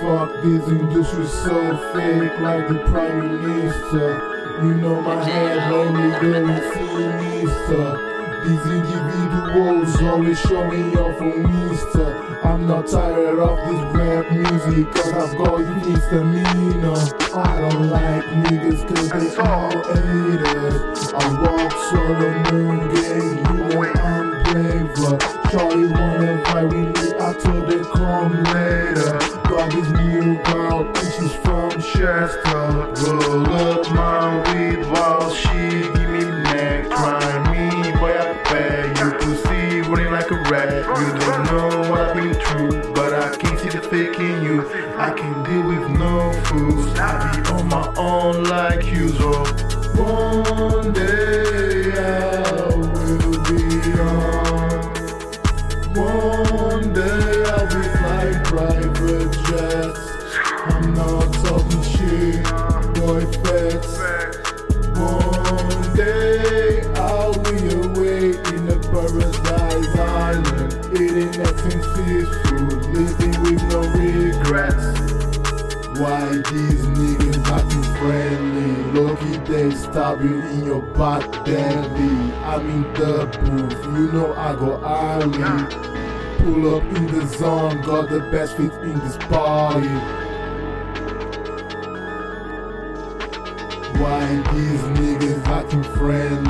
fuck this industry so fake like the prime minister. You know my head when we go and see Mister. These individuals always showing off on Insta. I'm not tired of this rap music, cause I've got misdemeanor. I don't like niggas cause they all haters. I walk solo moon gang, you know I'm braver. Charlie wanna fight with me, I told her come later. From Chester. Roll up my weed while she give me neck. Try me, boy, I bet you see running like a rat. You don't know what I've been through, but I can't see the fake in you. I can deal with no fools. I be on my own like so one day eating nothing seafood, living with no regrets. Why these niggas acting friendly? Lucky they stab you in your back deadly. I'm in the booth, you know I go early. Pull up in the zone, got the best fit in this party. Why these niggas acting friendly?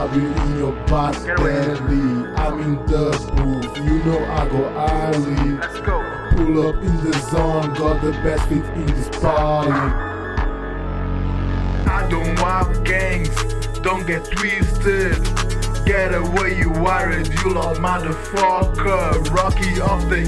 Stab in your back deadly. I'm in the booth, you know I go early. Let's go. Pull up in the zone, got the best fit in this party. I don't want gangs, don't get twisted. Get away, you worried, you lot motherfucker. Rocky off the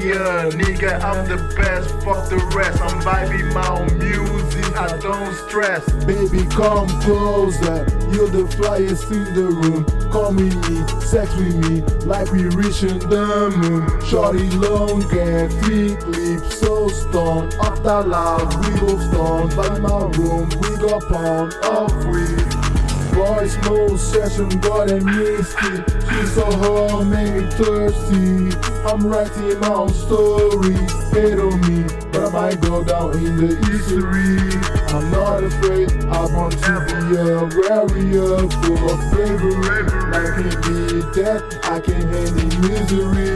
year, nigga, I'm the best, fuck the rest. I'm vibing my own music, I don't stress. Baby, come closer. You're the flyest in the room. Call with me, sex with me, like we reaching the moon. Shorty long hair, thick lips, so stoned. After love, we go stoned. By my room, we go pound off with. Boys, no session, got a misty. She's so hot, made me thirsty. I'm writing my own story. Hate on me, but I might go down in the history. I'm not afraid, I want to be a warrior full of bravery. Like me be death, I can handle misery.